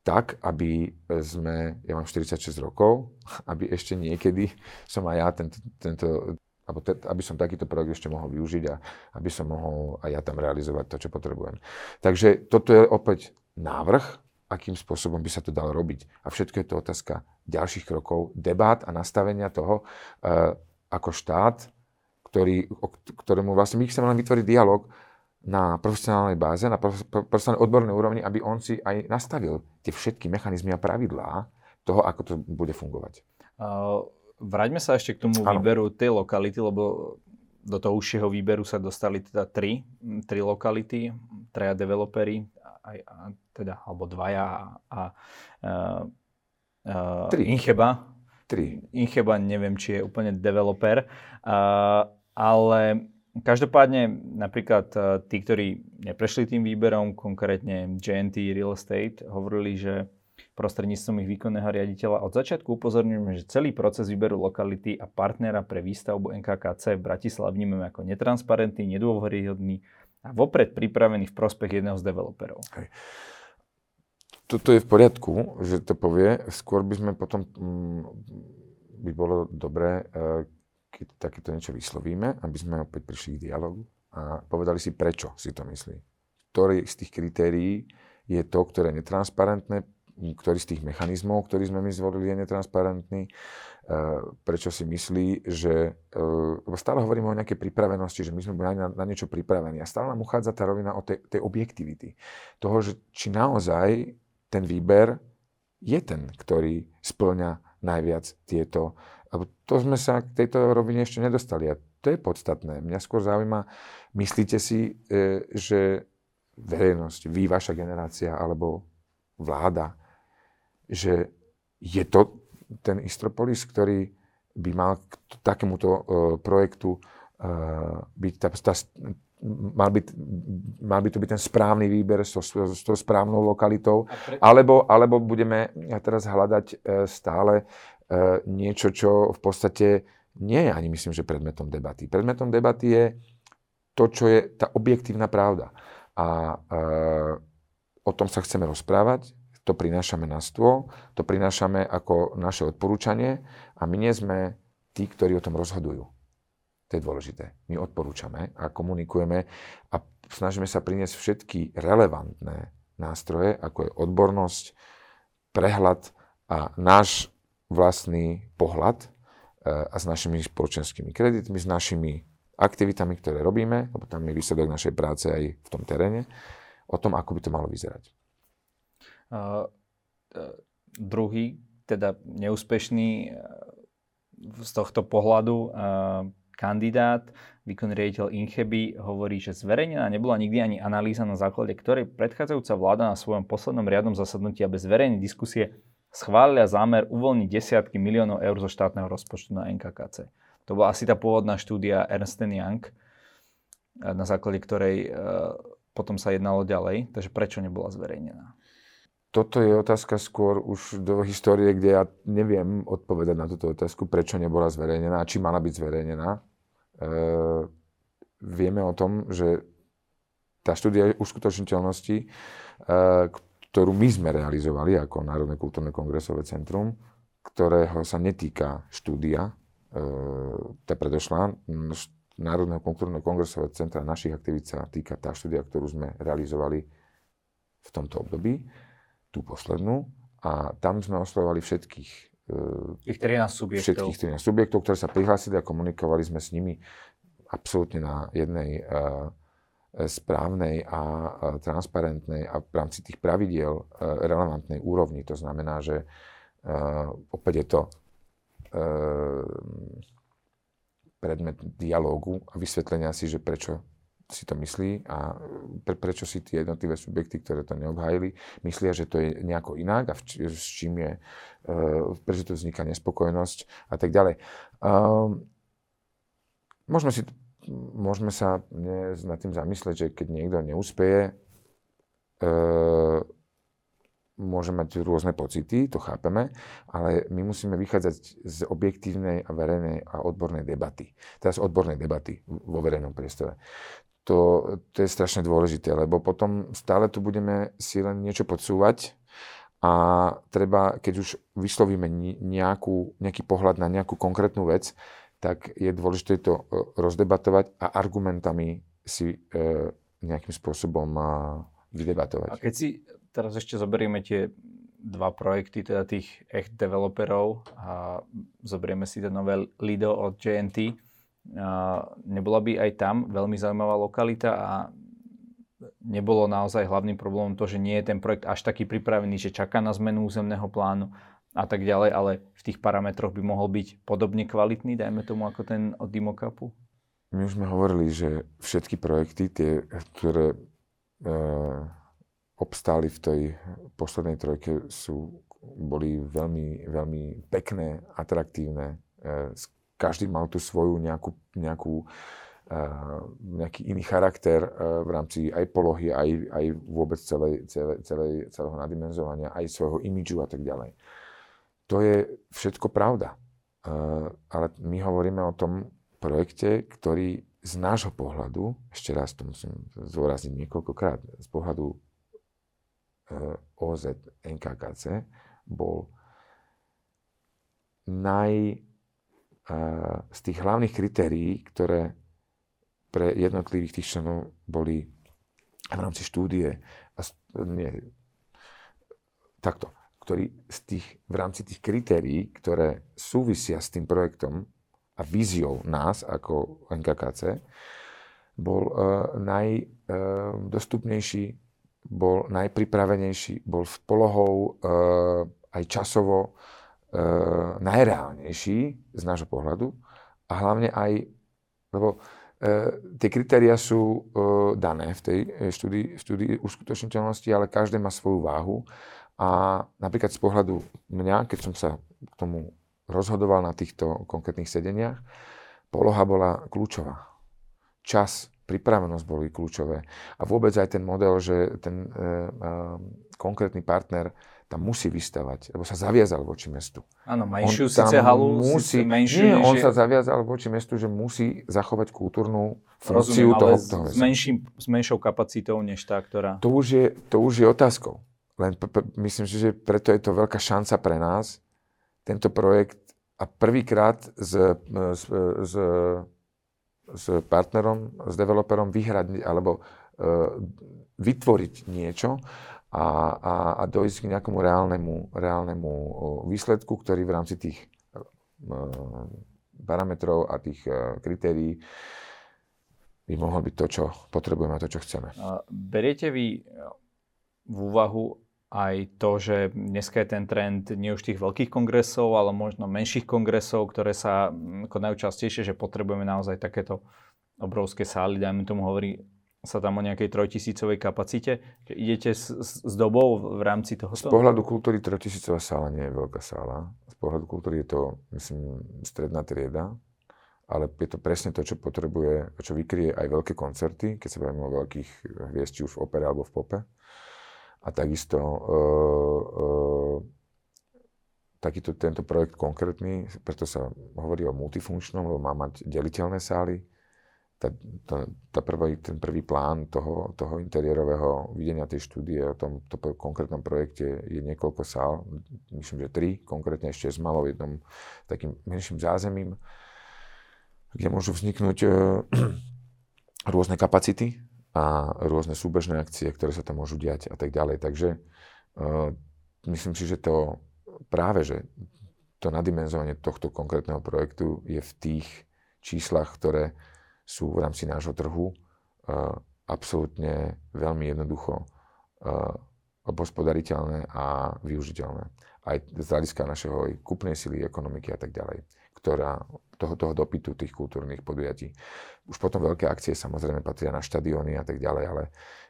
tak, aby sme, ja mám 46 rokov, aby ešte niekedy som aj ja tento, tento alebo te, aby som takýto projekt ešte mohol využiť a aby som mohol aj ja tam realizovať to, čo potrebujem. Takže toto je opäť návrh, akým spôsobom by sa to dalo robiť. A všetko je to otázka ďalších krokov, debát a nastavenia toho, uh, ako štát, ktorý, ktorému vlastne my chceme len vytvoriť dialog, na profesionálnej báze, na profesionálnej odbornej úrovni, aby on si aj nastavil tie všetky mechanizmy a pravidlá toho, ako to bude fungovať.
Vráťme sa ešte k tomu ano. výberu tej lokality, lebo do toho užšieho výberu sa dostali teda tri, tri lokality, traja developery, aj, a, teda, alebo dvaja a, a uh, tri. Incheba.
Tri.
Incheba neviem, či je úplne developer, uh, ale Každopádne napríklad e, tí, ktorí neprešli tým výberom, konkrétne JNT Real Estate, hovorili, že prostredníctvom ich výkonného riaditeľa. Od začiatku upozorňujeme, že celý proces výberu lokality a partnera pre výstavbu NKKC v Bratislave vnímame ako netransparentný, nedôveryhodný a vopred pripravený v prospech jedného z developerov. Hej.
Toto je v poriadku, že to povie. Skôr by sme potom, mm, by bolo dobré, e, keď takéto niečo vyslovíme, aby sme opäť prišli k dialogu a povedali si, prečo si to myslí. Ktorý z tých kritérií je to, ktoré je netransparentné, ktorý z tých mechanizmov, ktorý sme my zvolili, je netransparentný, e, prečo si myslí, že, e, lebo stále hovoríme o nejakej pripravenosti, že my sme boli na, na niečo pripravení a stále nám uchádza tá rovina o tej, tej objektivity. Toho, že či naozaj ten výber je ten, ktorý splňa najviac tieto. Lebo to sme sa k tejto rovine ešte nedostali a to je podstatné. Mňa skôr zaujíma, myslíte si, e, že verejnosť, vy, vaša generácia alebo vláda, že je to ten Istropolis, ktorý by mal k takémuto uh, projektu uh, byť tá, tá, mal, byť, mal by to byť ten správny výber so, s tou správnou lokalitou, pre... alebo, alebo budeme teraz hľadať stále niečo, čo v podstate nie je ani myslím, že predmetom debaty. Predmetom debaty je to, čo je tá objektívna pravda. A e, o tom sa chceme rozprávať, to prinášame na stôl, to prinášame ako naše odporúčanie a my nie sme tí, ktorí o tom rozhodujú. To je dôležité. My odporúčame a komunikujeme a snažíme sa priniesť všetky relevantné nástroje, ako je odbornosť, prehľad a náš vlastný pohľad e, a s našimi spoločenskými kreditmi, s našimi aktivitami, ktoré robíme, lebo tam je výsledok našej práce aj v tom teréne, o tom, ako by to malo vyzerať. Uh,
uh, druhý, teda neúspešný uh, z tohto pohľadu uh, kandidát, výkonný riaditeľ Incheby, hovorí, že zverejnená nebola nikdy ani analýza, na základe ktorej predchádzajúca vláda na svojom poslednom riadnom zasadnutí a bez verejnej diskusie schválila zámer uvoľniť desiatky miliónov eur zo štátneho rozpočtu na NKKC. To bola asi tá pôvodná štúdia Ernst Young, na základe ktorej e, potom sa jednalo ďalej. Takže prečo nebola zverejnená?
Toto je otázka skôr už do histórie, kde ja neviem odpovedať na túto otázku, prečo nebola zverejnená či mala byť zverejnená. E, vieme o tom, že tá štúdia uskutočniteľnosti, e, ktorú my sme realizovali ako Národné kultúrne kongresové centrum, ktorého sa netýka štúdia E, tá predošla Národného kultúrneho kongresového centra našich aktivít sa týka tá štúdia, ktorú sme realizovali v tomto období, tú poslednú. A tam sme oslovovali všetkých
Tých 13 subjektov.
Všetkých 13 subjektov, ktoré sa prihlásili a komunikovali sme s nimi absolútne na jednej uh, správnej a transparentnej a v rámci tých pravidiel uh, relevantnej úrovni. To znamená, že opäť je to Ehm, predmet dialógu a vysvetlenia si, že prečo si to myslí a pre, prečo si tie jednotlivé subjekty, ktoré to neobhajili, myslia, že to je nejako inak a v, s čím je, uh, prečo to vzniká nespokojnosť a tak ďalej. Um, môžeme, si, môžeme sa nad tým zamyslieť, že keď niekto neúspeje, uh, môže mať rôzne pocity, to chápeme, ale my musíme vychádzať z objektívnej a verejnej a odbornej debaty. Teraz odbornej debaty vo verejnom priestore. To, to je strašne dôležité, lebo potom stále tu budeme si len niečo podsúvať a treba, keď už vyslovíme nejakú, nejaký pohľad na nejakú konkrétnu vec, tak je dôležité to e, rozdebatovať a argumentami si e, nejakým spôsobom vydebatovať.
A keď si teraz ešte zoberieme tie dva projekty, teda tých echt developerov a zoberieme si ten nové Lido od JNT. Nebola by aj tam veľmi zaujímavá lokalita a nebolo naozaj hlavným problémom to, že nie je ten projekt až taký pripravený, že čaká na zmenu územného plánu a tak ďalej, ale v tých parametroch by mohol byť podobne kvalitný, dajme tomu, ako ten od Dimokapu?
My už sme hovorili, že všetky projekty, tie, ktoré e, obstáli v tej poslednej trojke, sú, boli veľmi, veľmi pekné, atraktívne. E, každý mal tu svoju nejakú, nejakú nejaký iný charakter v rámci aj polohy, aj, aj vôbec celej, celej, celej, celého nadimenzovania, aj svojho imidžu a tak ďalej. To je všetko pravda. Ale my hovoríme o tom projekte, ktorý z nášho pohľadu, ešte raz to musím zúrazniť niekoľkokrát, z pohľadu OZ NKKC bol naj, z tých hlavných kritérií, ktoré pre jednotlivých tých členov boli v rámci štúdie, a, nie, takto, ktorý z tých, v rámci tých kritérií, ktoré súvisia s tým projektom a víziou nás ako NKKC, bol uh, najdostupnejší, uh, bol najpripravenejší, bol v polohou uh, aj časovo uh, najreálnejší z nášho pohľadu a hlavne aj, lebo Eh, tie kritéria sú uh, dané v tej štúdii, štúdii uskutočniteľnosti, ale každé má svoju váhu. A napríklad z pohľadu mňa, keď som sa k tomu rozhodoval na týchto konkrétnych sedeniach, poloha bola kľúčová. Čas, pripravenosť boli kľúčové. A vôbec aj ten model, že ten uh, uh, konkrétny partner tam musí vystavať, lebo sa zaviazal voči mestu.
Áno, menšiu síce halu,
musí, menšiu, nie, on sa zaviazal voči mestu, že musí zachovať kultúrnu funkciu
Rozumiem,
toho,
ale toho s, menším, s menšou kapacitou než tá, ktorá...
To už je, to už je otázkou. Len p- p- myslím si, že preto je to veľká šanca pre nás, tento projekt a prvýkrát s, s, s, s partnerom, s developerom vyhrať alebo uh, vytvoriť niečo, a, a, a dojsť k nejakému reálnemu, reálnemu výsledku, ktorý v rámci tých parametrov a tých e, kritérií by mohol byť to, čo potrebujeme a to, čo chceme.
Beriete vy v úvahu aj to, že dneska je ten trend nie už tých veľkých kongresov, ale možno menších kongresov, ktoré sa konajú častejšie, že potrebujeme naozaj takéto obrovské sály, dajme tomu hovorí sa tam o nejakej trojtisícovej kapacite. Idete s, s, s dobou v rámci toho?
Z pohľadu kultúry trojtisícová sála nie je veľká sála. Z pohľadu kultúry je to, myslím, stredná trieda. Ale je to presne to, čo potrebuje, čo vykrie aj veľké koncerty, keď sa bavíme o veľkých hviezd, či už v opere alebo v pope. A takisto uh, uh, takýto tento projekt konkrétny, preto sa hovorí o multifunkčnom, lebo má mať deliteľné sály, tá, tá, tá prvý, ten prvý plán toho, toho interiérového videnia tej štúdie o tom to konkrétnom projekte je niekoľko sál, myslím, že tri, konkrétne ešte s malou jednom takým menším zázemím, kde môžu vzniknúť e, rôzne kapacity a rôzne súbežné akcie, ktoré sa tam môžu diať a tak ďalej. Takže e, myslím si, že to práve, že to nadimenzovanie tohto konkrétneho projektu je v tých číslach, ktoré sú v rámci nášho trhu uh, absolútne veľmi jednoducho uh, obhospodariteľné a využiteľné. Aj z hľadiska našeho kúpnej sily, ekonomiky a tak ďalej, ktorá toho, toho dopytu tých kultúrnych podujatí. Už potom veľké akcie samozrejme patria na štadióny a tak ďalej, ale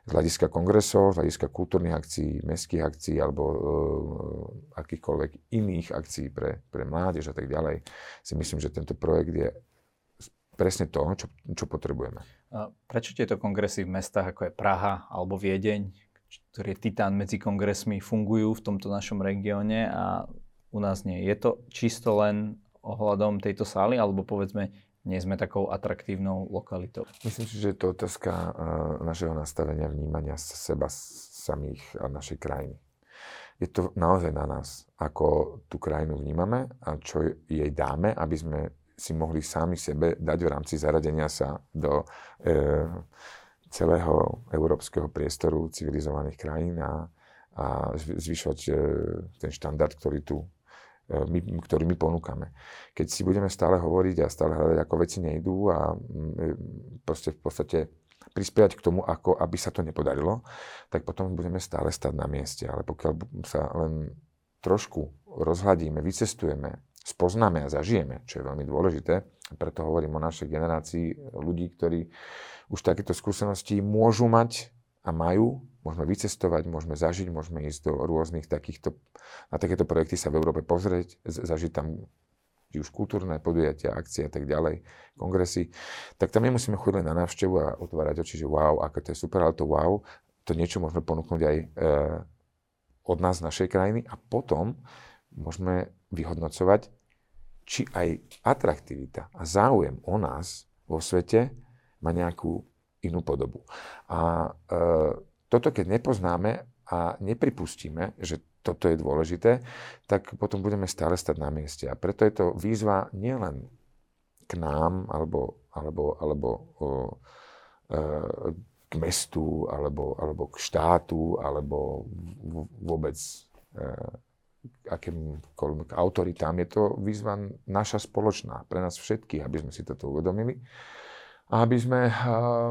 z hľadiska kongresov, z hľadiska kultúrnych akcií, mestských akcií alebo uh, akýchkoľvek iných akcií pre, pre mládež a tak ďalej, si myslím, že tento projekt je presne to, čo, čo potrebujeme.
Prečo tieto kongresy v mestách ako je Praha alebo Viedeň, ktorý je titán medzi kongresmi, fungujú v tomto našom regióne a u nás nie? Je to čisto len ohľadom tejto sály, alebo povedzme, nie sme takou atraktívnou lokalitou?
Myslím si, že je to otázka uh, našeho nastavenia vnímania seba samých a našej krajiny. Je to naozaj na nás, ako tú krajinu vnímame a čo jej dáme, aby sme si mohli sami sebe dať v rámci zaradenia sa do e, celého európskeho priestoru civilizovaných krajín a, a zvyšovať e, ten štandard, ktorý tu my, ktorý my ponúkame. Keď si budeme stále hovoriť a stále hľadať, ako veci nejdú a e, proste v podstate prispievať k tomu, ako aby sa to nepodarilo, tak potom budeme stále stať na mieste. Ale pokiaľ sa len trošku rozhľadíme, vycestujeme, spoznáme a zažijeme, čo je veľmi dôležité. Preto hovorím o našej generácii ľudí, ktorí už takéto skúsenosti môžu mať a majú. Môžeme vycestovať, môžeme zažiť, môžeme ísť do rôznych takýchto, na takéto projekty sa v Európe pozrieť, zažiť tam či už kultúrne podujatia, akcie a tak ďalej, kongresy, tak tam nemusíme chodiť na návštevu a otvárať oči, že wow, ako to je super, ale to wow, to niečo môžeme ponúknuť aj e, od nás, z našej krajiny a potom môžeme vyhodnocovať, či aj atraktivita a záujem o nás vo svete má nejakú inú podobu. A e, toto, keď nepoznáme a nepripustíme, že toto je dôležité, tak potom budeme stále stať na mieste. A preto je to výzva nielen k nám, alebo, alebo, alebo o, e, k mestu, alebo, alebo k štátu, alebo vôbec e, akýmkoľvek autoritám. Je to výzva naša spoločná, pre nás všetkých, aby sme si toto uvedomili. A aby sme uh,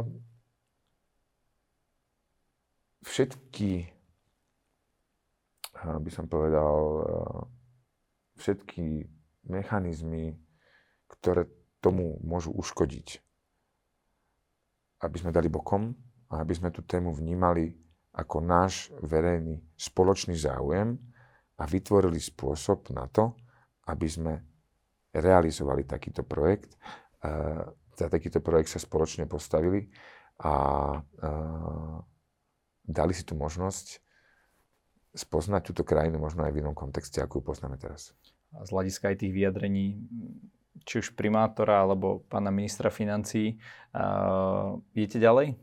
všetky, by som povedal, všetky mechanizmy, ktoré tomu môžu uškodiť, aby sme dali bokom a aby sme tú tému vnímali ako náš verejný spoločný záujem a vytvorili spôsob na to, aby sme realizovali takýto projekt. Za takýto projekt sa spoločne postavili a dali si tú možnosť spoznať túto krajinu možno aj v inom kontexte, ako ju poznáme teraz.
A z hľadiska aj tých vyjadrení, či už primátora alebo pána ministra financí, uh, idete ďalej?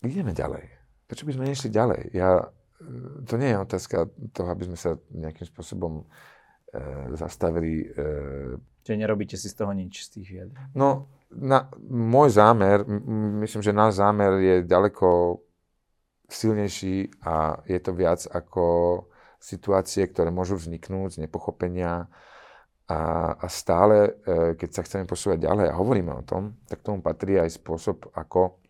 Ideme ďalej. Prečo by sme nešli ďalej? Ja, to nie je otázka toho, aby sme sa nejakým spôsobom e, zastavili. E,
Čiže nerobíte si z toho nič, z tých vyjadrení?
No, na, môj zámer, myslím, že náš zámer je ďaleko silnejší a je to viac ako situácie, ktoré môžu vzniknúť z nepochopenia a, a stále, e, keď sa chceme posúvať ďalej a hovoríme o tom, tak tomu patrí aj spôsob, ako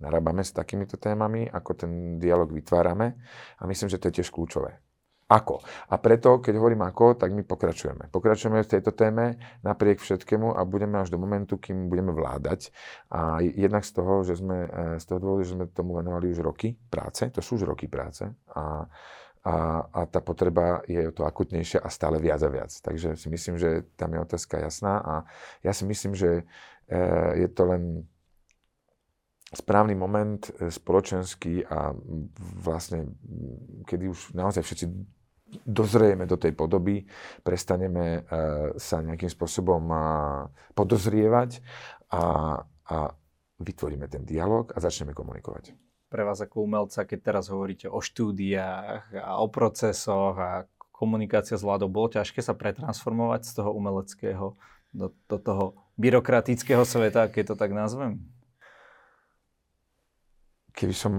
narábame s takýmito témami, ako ten dialog vytvárame a myslím, že to je tiež kľúčové. Ako? A preto, keď hovorím ako, tak my pokračujeme. Pokračujeme v tejto téme napriek všetkému a budeme až do momentu, kým budeme vládať. A jednak z toho, že sme, e, z toho dôvodu, že sme tomu venovali už roky práce, to sú už roky práce a, a, a tá potreba je to akutnejšia a stále viac a viac. Takže si myslím, že tam je otázka jasná a ja si myslím, že e, je to len správny moment e, spoločenský a vlastne, kedy už naozaj všetci dozrieme do tej podoby, prestaneme uh, sa nejakým spôsobom uh, podozrievať a, a vytvoríme ten dialog a začneme komunikovať.
Pre vás ako umelca, keď teraz hovoríte o štúdiách a o procesoch a komunikácia s vládou, bolo ťažké sa pretransformovať z toho umeleckého do, do toho byrokratického sveta, keď to tak nazvem?
Keby som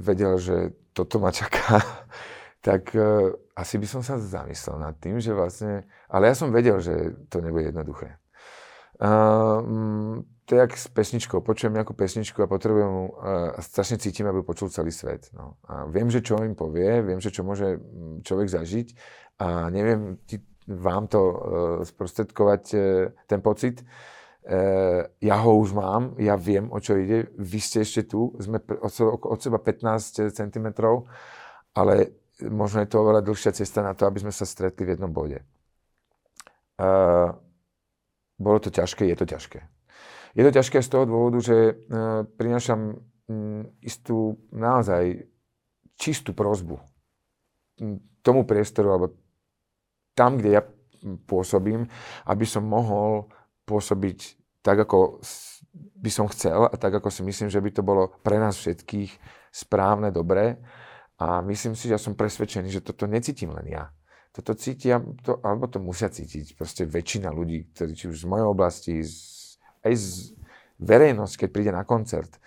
vedel, že toto ma čaká, tak uh, asi by som sa zamyslel nad tým, že vlastne... Ale ja som vedel, že to nebude jednoduché. Uh, to je jak s pesničkou. Počujem nejakú pesničku a potrebujem uh, strašne cítim, aby počul celý svet. No. A viem, že čo im povie, viem, že čo môže človek zažiť a neviem ti, vám to uh, sprostredkovať uh, ten pocit. Uh, ja ho už mám, ja viem, o čo ide. Vy ste ešte tu, sme od, od seba 15 cm, ale možno je to oveľa dlhšia cesta na to, aby sme sa stretli v jednom bode. Uh, bolo to ťažké, je to ťažké. Je to ťažké z toho dôvodu, že uh, prinášam um, istú naozaj čistú prozbu um, tomu priestoru, alebo tam, kde ja pôsobím, aby som mohol pôsobiť tak, ako by som chcel a tak, ako si myslím, že by to bolo pre nás všetkých správne, dobré a myslím si, že ja som presvedčený, že toto necítim len ja. Toto cítia, to, alebo to musia cítiť proste väčšina ľudí, ktorí či už z mojej oblasti, z, aj z verejnosť, keď príde na koncert,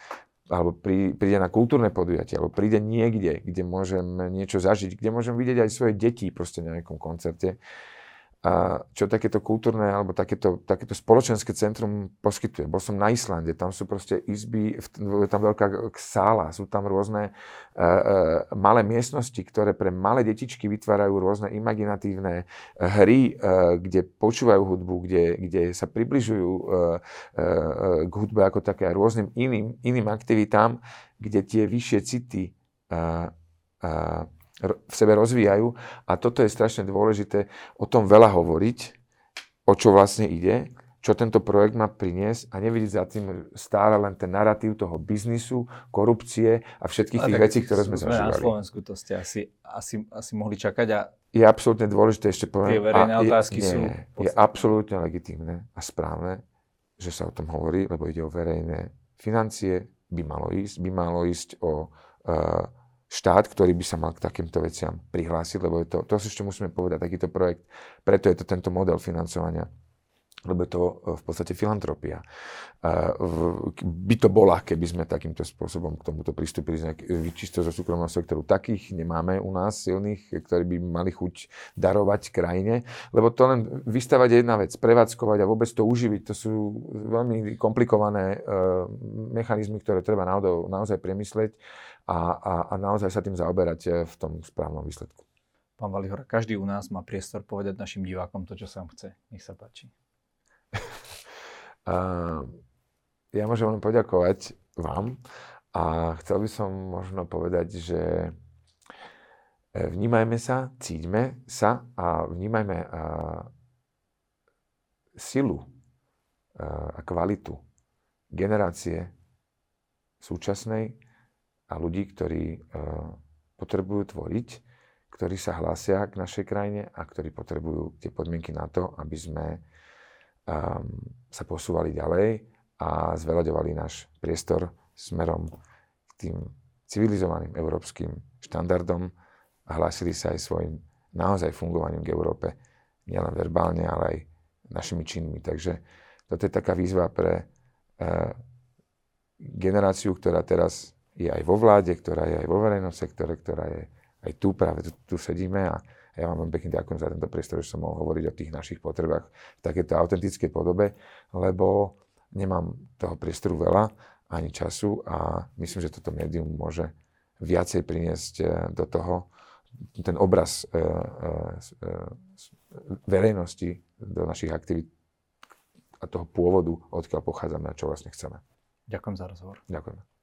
alebo prí, príde na kultúrne podujatie, alebo príde niekde, kde môžem niečo zažiť, kde môžem vidieť aj svoje deti proste na nejakom koncerte, a čo takéto kultúrne alebo takéto, takéto spoločenské centrum poskytuje. Bol som na Islande, tam sú proste izby, je tam veľká sála, sú tam rôzne uh, uh, malé miestnosti, ktoré pre malé detičky vytvárajú rôzne imaginatívne hry, uh, kde počúvajú hudbu, kde, kde sa približujú k hudbe ako také a rôznym iným, iným aktivitám, kde tie vyššie city v sebe rozvíjajú a toto je strašne dôležité o tom veľa hovoriť, o čo vlastne ide, čo tento projekt má priniesť a nevidieť za tým stále len ten narratív toho biznisu, korupcie a všetkých tých vecí, ktoré sme, sme zažívali.
Na Slovensku to ste asi, asi, asi mohli čakať a
je absolútne dôležité, ešte poviem.
Tie verejné
a
otázky
je,
sú...
Nie, je absolútne legitímne a správne, že sa o tom hovorí, lebo ide o verejné financie, by malo ísť, by malo ísť o uh, štát, ktorý by sa mal k takýmto veciam prihlásiť, lebo je to, to si ešte musíme povedať, takýto projekt, preto je to tento model financovania lebo je to e, v podstate filantropia. By to bola, keby sme takýmto spôsobom k tomuto pristúpili čisto zo súkromného sektoru. Takých nemáme u nás silných, ktorí by mali chuť darovať krajine, lebo to len vystavať je jedna vec, prevádzkovať a vôbec to uživiť, to sú veľmi komplikované e, mechanizmy, ktoré treba naozaj, premysleť a, a, a naozaj sa tým zaoberať e, v tom správnom výsledku.
Pán Valihora, každý u nás má priestor povedať našim divákom to, čo sa chce. Nech sa páči.
ja môžem len poďakovať vám a chcel by som možno povedať, že e, vnímajme sa, cíťme sa a vnímajme a, silu a, kvalitu generácie súčasnej a ľudí, ktorí a, potrebujú tvoriť, ktorí sa hlásia k našej krajine a ktorí potrebujú tie podmienky na to, aby sme sa posúvali ďalej a zveľaďovali náš priestor smerom k tým civilizovaným európskym štandardom a hlásili sa aj svojim naozaj fungovaním k Európe, nielen verbálne, ale aj našimi činmi. Takže toto je taká výzva pre e, generáciu, ktorá teraz je aj vo vláde, ktorá je aj vo verejnom sektore, ktorá je aj tu, práve tu, tu sedíme a ja vám pekne ďakujem za tento priestor, že som mohol hovoriť o tých našich potrebách v takéto autentickej podobe, lebo nemám toho priestoru veľa ani času a myslím, že toto médium môže viacej priniesť eh, do toho ten obraz e, e, verejnosti do našich aktivít a toho pôvodu, odkiaľ pochádzame a čo vlastne chceme.
Ďakujem za rozhovor.
Ďakujem.